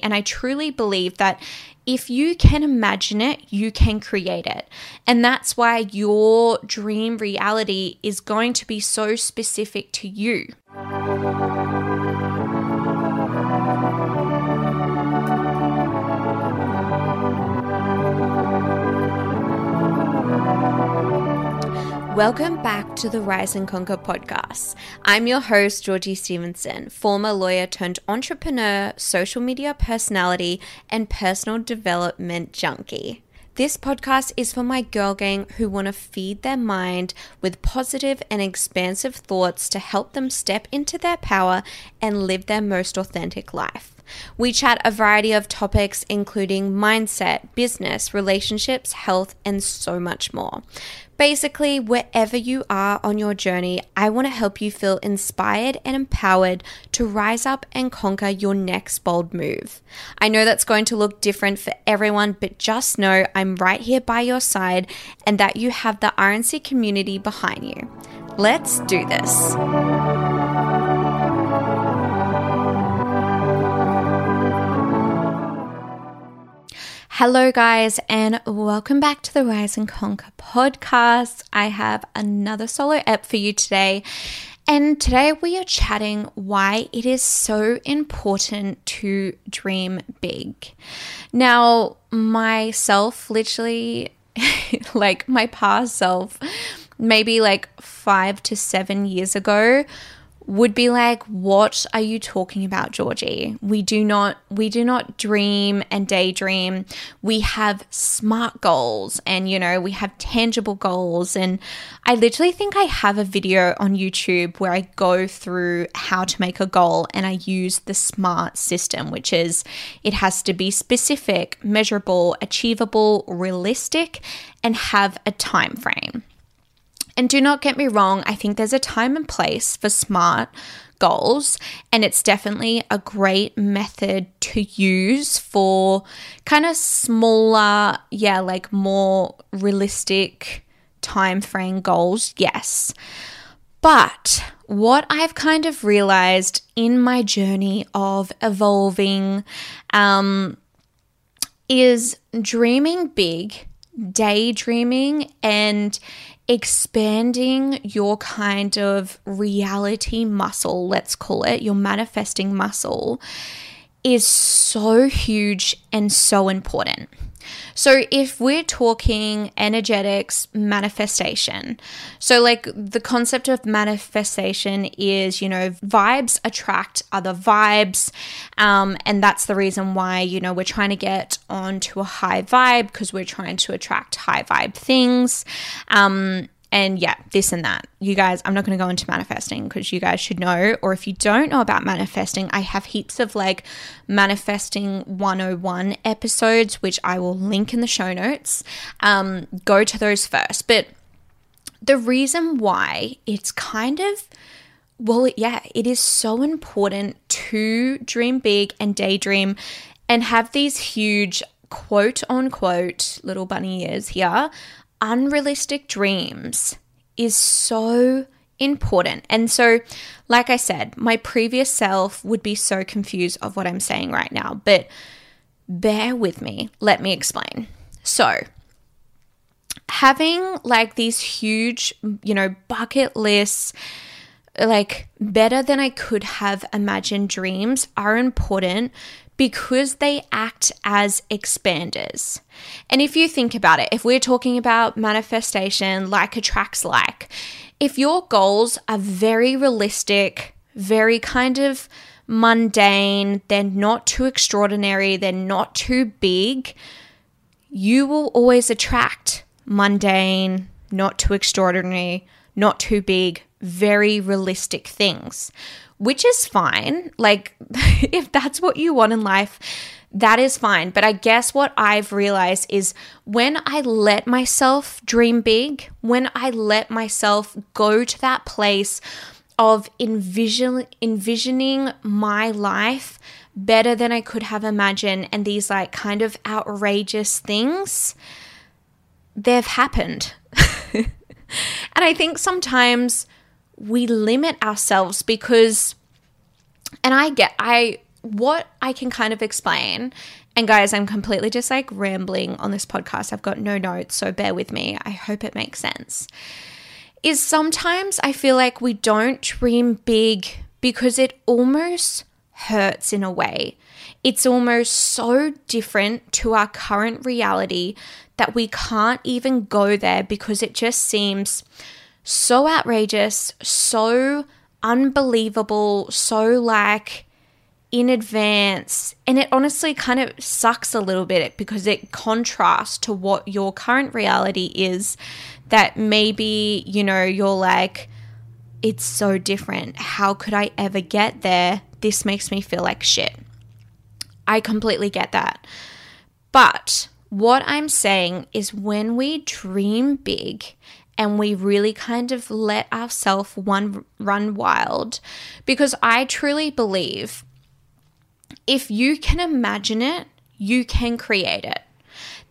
And I truly believe that if you can imagine it, you can create it. And that's why your dream reality is going to be so specific to you. Welcome back to the Rise and Conquer podcast. I'm your host, Georgie Stevenson, former lawyer turned entrepreneur, social media personality, and personal development junkie. This podcast is for my girl gang who want to feed their mind with positive and expansive thoughts to help them step into their power and live their most authentic life. We chat a variety of topics, including mindset, business, relationships, health, and so much more. Basically, wherever you are on your journey, I want to help you feel inspired and empowered to rise up and conquer your next bold move. I know that's going to look different for everyone, but just know I'm right here by your side and that you have the RNC community behind you. Let's do this. Hello, guys, and welcome back to the Rise and Conquer podcast. I have another solo ep for you today. And today we are chatting why it is so important to dream big. Now, myself, literally, like my past self, maybe like five to seven years ago, would be like what are you talking about Georgie? We do not we do not dream and daydream. We have smart goals and you know we have tangible goals. And I literally think I have a video on YouTube where I go through how to make a goal and I use the SMART system which is it has to be specific measurable achievable realistic and have a time frame and do not get me wrong, I think there's a time and place for smart goals, and it's definitely a great method to use for kind of smaller, yeah, like more realistic time frame goals. Yes. But what I've kind of realized in my journey of evolving um, is dreaming big, daydreaming, and expanding your kind of reality muscle, let's call it, your manifesting muscle, is so huge and so important. So, if we're talking energetics manifestation, so like the concept of manifestation is, you know, vibes attract other vibes. Um, and that's the reason why, you know, we're trying to get onto a high vibe because we're trying to attract high vibe things. Um, and yeah, this and that. You guys, I'm not going to go into manifesting because you guys should know. Or if you don't know about manifesting, I have heaps of like manifesting 101 episodes, which I will link in the show notes. Um, go to those first. But the reason why it's kind of well, yeah, it is so important to dream big and daydream and have these huge quote unquote little bunny ears here unrealistic dreams is so important. And so, like I said, my previous self would be so confused of what I'm saying right now, but bear with me. Let me explain. So, having like these huge, you know, bucket lists, like better than I could have imagined dreams are important because they act as expanders. And if you think about it, if we're talking about manifestation, like attracts like, if your goals are very realistic, very kind of mundane, they're not too extraordinary, they're not too big, you will always attract mundane, not too extraordinary, not too big, very realistic things which is fine. Like, if that's what you want in life, that is fine. But I guess what I've realized is when I let myself dream big, when I let myself go to that place of envision, envisioning my life better than I could have imagined, and these like kind of outrageous things, they've happened. and I think sometimes we limit ourselves because and I get I what I can kind of explain, and guys, I'm completely just like rambling on this podcast. I've got no notes, so bear with me. I hope it makes sense. Is sometimes I feel like we don't dream big because it almost hurts in a way. It's almost so different to our current reality that we can't even go there because it just seems so outrageous, so unbelievable, so like in advance. And it honestly kind of sucks a little bit because it contrasts to what your current reality is. That maybe, you know, you're like, it's so different. How could I ever get there? This makes me feel like shit. I completely get that. But what I'm saying is when we dream big and we really kind of let ourselves one run wild because I truly believe if you can imagine it, you can create it.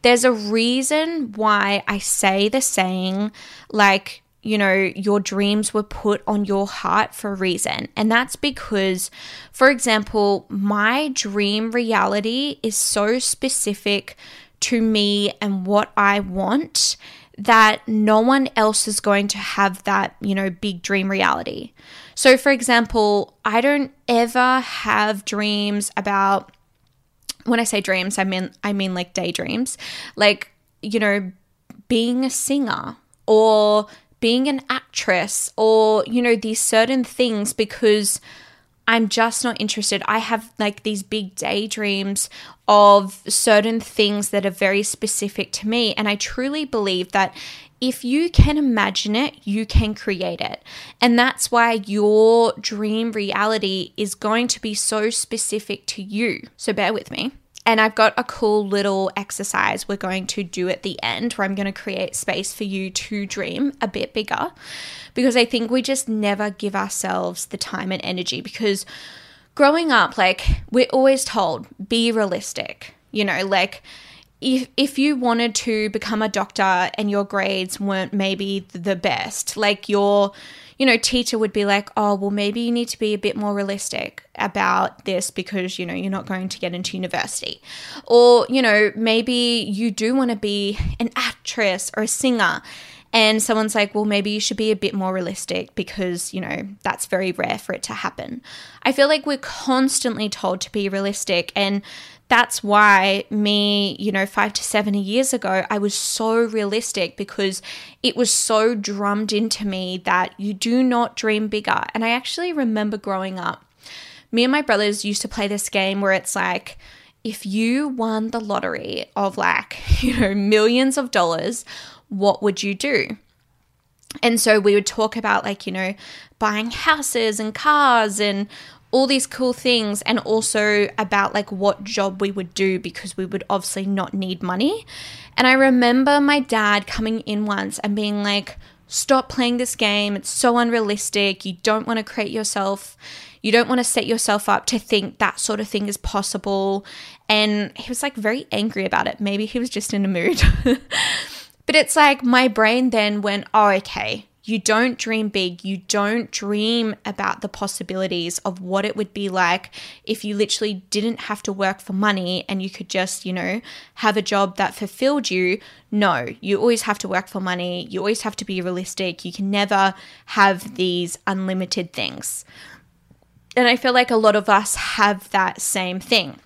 There's a reason why I say the saying like you know, your dreams were put on your heart for a reason. And that's because, for example, my dream reality is so specific to me and what I want that no one else is going to have that, you know, big dream reality. So, for example, I don't ever have dreams about when I say dreams, I mean I mean like daydreams, like, you know, being a singer or being an actress or, you know, these certain things because I'm just not interested. I have like these big daydreams of certain things that are very specific to me. And I truly believe that if you can imagine it, you can create it. And that's why your dream reality is going to be so specific to you. So bear with me. And I've got a cool little exercise we're going to do at the end where I'm going to create space for you to dream a bit bigger because I think we just never give ourselves the time and energy because growing up like we're always told be realistic. You know, like if if you wanted to become a doctor and your grades weren't maybe the best, like your you know, teacher would be like, oh, well, maybe you need to be a bit more realistic about this because, you know, you're not going to get into university. Or, you know, maybe you do want to be an actress or a singer. And someone's like, well, maybe you should be a bit more realistic because, you know, that's very rare for it to happen. I feel like we're constantly told to be realistic. And that's why me, you know, five to seven years ago, I was so realistic because it was so drummed into me that you do not dream bigger. And I actually remember growing up, me and my brothers used to play this game where it's like, if you won the lottery of like, you know, millions of dollars, what would you do? And so we would talk about like, you know, buying houses and cars and all these cool things and also about like what job we would do because we would obviously not need money. And I remember my dad coming in once and being like, stop playing this game. It's so unrealistic. You don't want to create yourself, you don't want to set yourself up to think that sort of thing is possible. And he was like very angry about it. Maybe he was just in a mood. but it's like my brain then went, oh, okay, you don't dream big. You don't dream about the possibilities of what it would be like if you literally didn't have to work for money and you could just, you know, have a job that fulfilled you. No, you always have to work for money. You always have to be realistic. You can never have these unlimited things. And I feel like a lot of us have that same thing.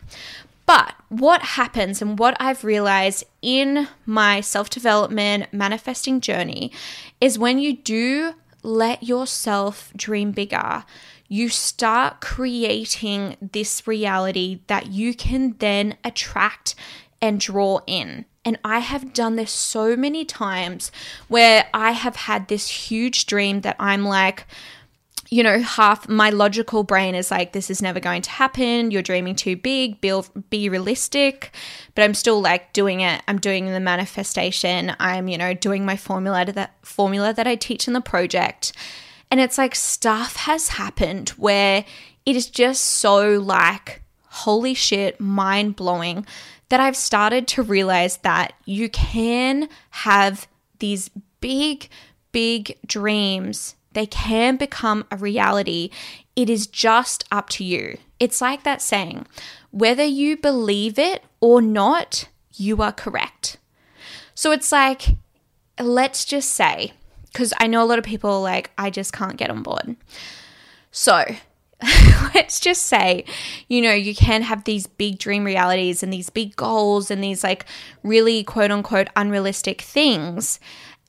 But what happens and what I've realized in my self development manifesting journey is when you do let yourself dream bigger, you start creating this reality that you can then attract and draw in. And I have done this so many times where I have had this huge dream that I'm like, you know, half my logical brain is like, this is never going to happen. You're dreaming too big. Be, be realistic. But I'm still like doing it. I'm doing the manifestation. I'm, you know, doing my formula that formula that I teach in the project. And it's like stuff has happened where it is just so like, holy shit, mind blowing that I've started to realize that you can have these big, big dreams they can become a reality. It is just up to you. It's like that saying whether you believe it or not, you are correct. So it's like, let's just say, because I know a lot of people like, I just can't get on board. So let's just say, you know, you can have these big dream realities and these big goals and these like really quote unquote unrealistic things.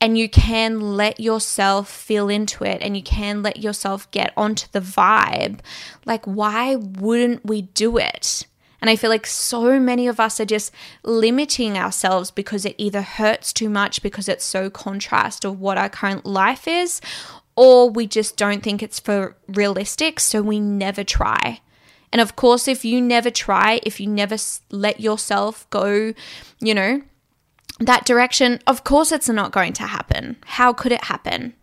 And you can let yourself feel into it and you can let yourself get onto the vibe. Like, why wouldn't we do it? And I feel like so many of us are just limiting ourselves because it either hurts too much because it's so contrast of what our current life is, or we just don't think it's for realistic, so we never try. And of course, if you never try, if you never let yourself go, you know, that direction, of course it's not going to happen. How could it happen?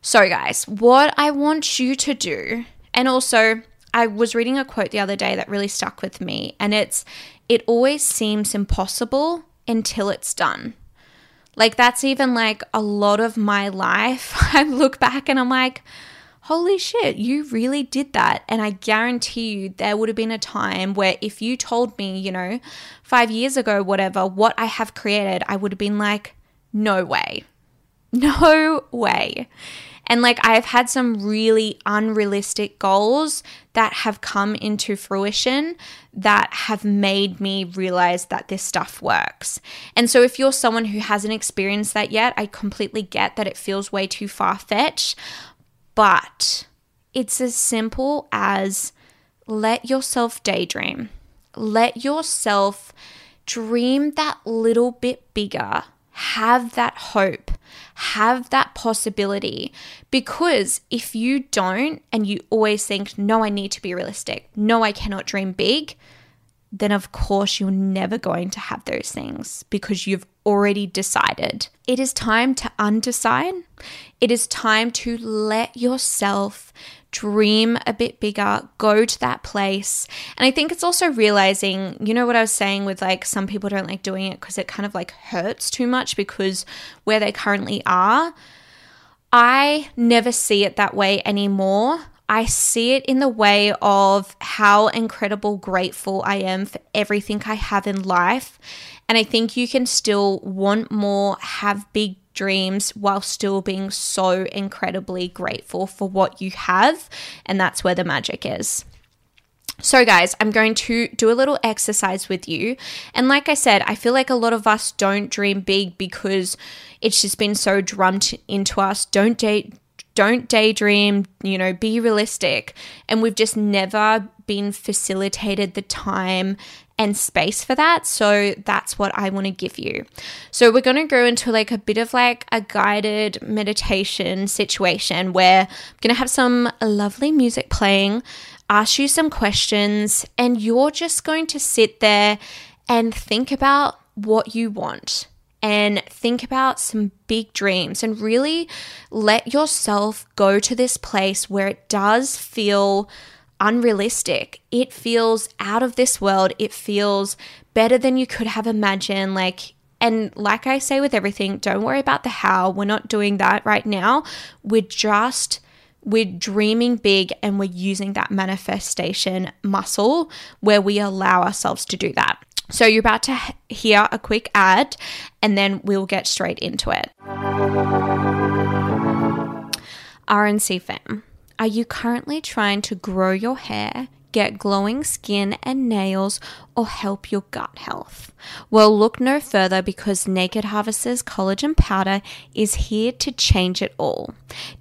So, guys, what I want you to do, and also, I was reading a quote the other day that really stuck with me, and it's, it always seems impossible until it's done. Like, that's even like a lot of my life. I look back and I'm like, holy shit, you really did that. And I guarantee you, there would have been a time where if you told me, you know, five years ago, whatever, what I have created, I would have been like, no way. No way. And like I've had some really unrealistic goals that have come into fruition that have made me realize that this stuff works. And so if you're someone who hasn't experienced that yet, I completely get that it feels way too far fetched, but it's as simple as let yourself daydream. Let yourself dream that little bit bigger. Have that hope have that possibility because if you don't and you always think, no, I need to be realistic, no, I cannot dream big, then of course you're never going to have those things because you've already decided. It is time to undecide. It is time to let yourself dream a bit bigger, go to that place. And I think it's also realizing, you know, what I was saying with like some people don't like doing it because it kind of like hurts too much because where they currently are. I never see it that way anymore. I see it in the way of how incredible grateful I am for everything I have in life. And I think you can still want more, have big dreams while still being so incredibly grateful for what you have. And that's where the magic is. So, guys, I'm going to do a little exercise with you. And like I said, I feel like a lot of us don't dream big because it's just been so drummed into us. Don't date. Don't daydream, you know, be realistic. And we've just never been facilitated the time and space for that. So that's what I want to give you. So we're going to go into like a bit of like a guided meditation situation where I'm going to have some lovely music playing, ask you some questions, and you're just going to sit there and think about what you want and think about some big dreams and really let yourself go to this place where it does feel unrealistic. It feels out of this world. It feels better than you could have imagined. Like, and like I say with everything, don't worry about the how. We're not doing that right now. We're just we're dreaming big and we're using that manifestation muscle where we allow ourselves to do that. So you're about to hear a quick ad and then we'll get straight into it. RNC fam. Are you currently trying to grow your hair, get glowing skin and nails, or help your gut health? Well, look no further because Naked Harvest's collagen powder is here to change it all.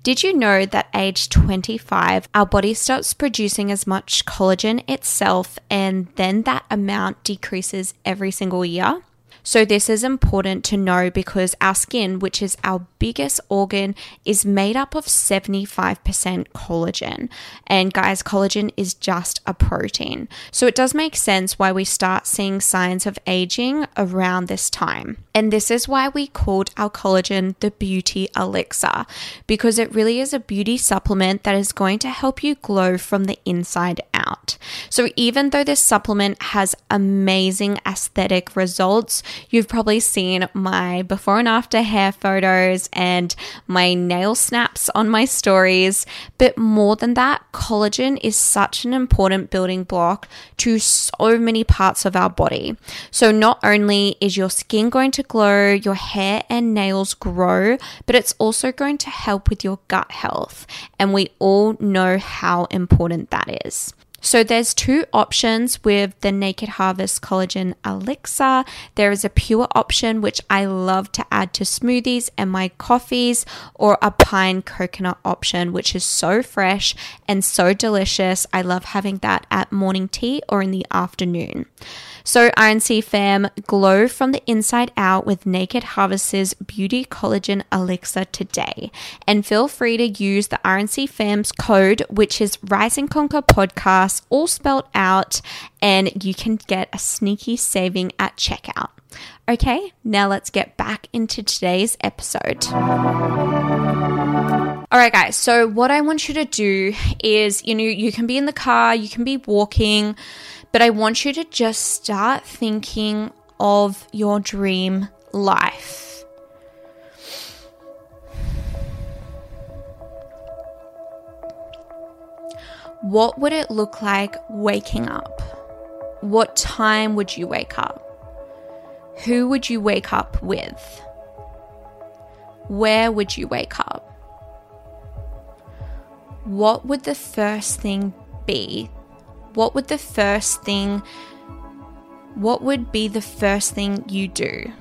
Did you know that age 25, our body starts producing as much collagen itself, and then that amount decreases every single year? So, this is important to know because our skin, which is our biggest organ, is made up of 75% collagen. And guys, collagen is just a protein. So, it does make sense why we start seeing signs of aging around this time. And this is why we called our collagen the beauty elixir because it really is a beauty supplement that is going to help you glow from the inside out. So, even though this supplement has amazing aesthetic results, You've probably seen my before and after hair photos and my nail snaps on my stories. But more than that, collagen is such an important building block to so many parts of our body. So, not only is your skin going to glow, your hair and nails grow, but it's also going to help with your gut health. And we all know how important that is. So there's two options with the Naked Harvest Collagen Elixir. There is a pure option which I love to add to smoothies and my coffees or a pine coconut option which is so fresh and so delicious. I love having that at morning tea or in the afternoon. So, RNC fam, glow from the inside out with Naked Harvest's Beauty Collagen Elixir today. And feel free to use the RNC fam's code, which is Rise and Conquer Podcast, all spelled out, and you can get a sneaky saving at checkout. Okay, now let's get back into today's episode. All right, guys. So, what I want you to do is, you know, you can be in the car, you can be walking, but I want you to just start thinking of your dream life. What would it look like waking up? What time would you wake up? Who would you wake up with? Where would you wake up? What would the first thing be what would the first thing what would be the first thing you do?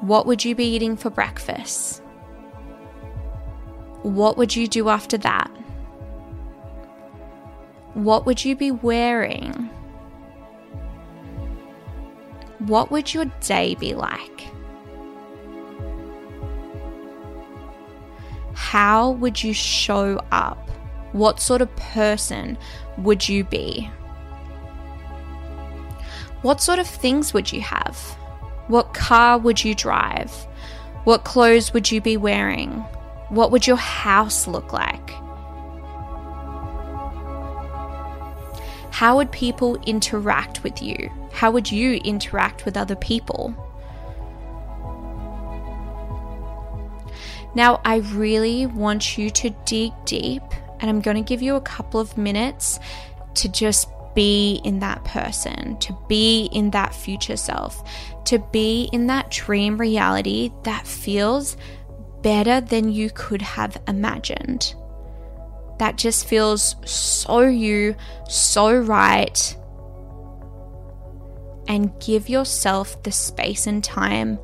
What would you be eating for breakfast? What would you do after that? What would you be wearing? What would your day be like? How would you show up? What sort of person would you be? What sort of things would you have? What car would you drive? What clothes would you be wearing? What would your house look like? How would people interact with you? How would you interact with other people? Now, I really want you to dig deep and I'm going to give you a couple of minutes to just be in that person, to be in that future self, to be in that dream reality that feels better than you could have imagined. That just feels so you, so right. And give yourself the space and time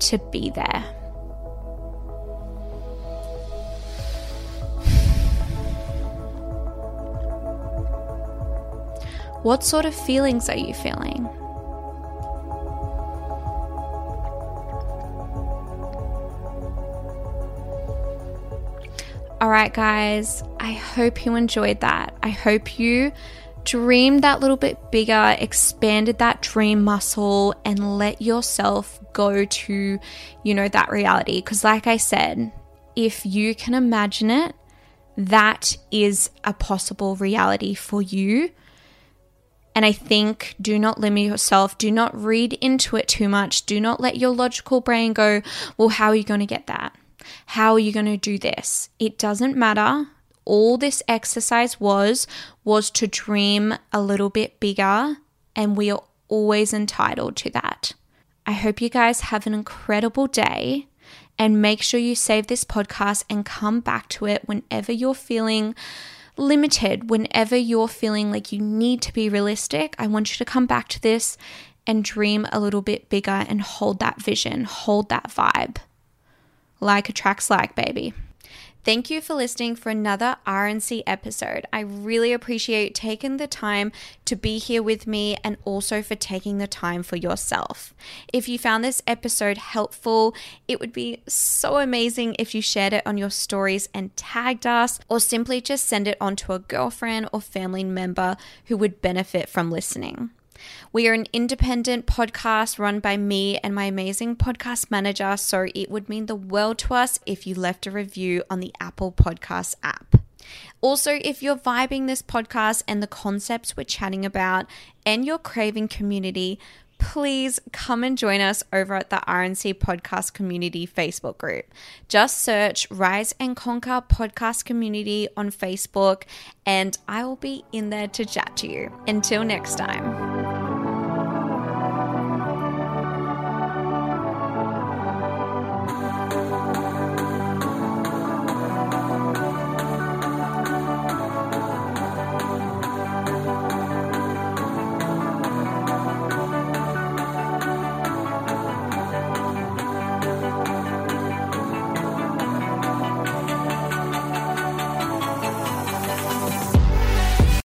to be there. What sort of feelings are you feeling? All right, guys, I hope you enjoyed that. I hope you dreamed that little bit bigger, expanded that dream muscle, and let yourself go to, you know, that reality. Because, like I said, if you can imagine it, that is a possible reality for you. And I think do not limit yourself. Do not read into it too much. Do not let your logical brain go, well, how are you going to get that? How are you going to do this? It doesn't matter. All this exercise was, was to dream a little bit bigger, and we are always entitled to that. I hope you guys have an incredible day and make sure you save this podcast and come back to it whenever you're feeling limited whenever you're feeling like you need to be realistic. I want you to come back to this and dream a little bit bigger and hold that vision, hold that vibe. Like attracts like, baby. Thank you for listening for another RNC episode. I really appreciate taking the time to be here with me and also for taking the time for yourself. If you found this episode helpful, it would be so amazing if you shared it on your stories and tagged us, or simply just send it on to a girlfriend or family member who would benefit from listening. We are an independent podcast run by me and my amazing podcast manager, so it would mean the world to us if you left a review on the Apple Podcast app. Also, if you're vibing this podcast and the concepts we're chatting about and you're craving community, please come and join us over at the RNC Podcast Community Facebook group. Just search Rise and Conquer Podcast Community on Facebook, and I will be in there to chat to you. Until next time.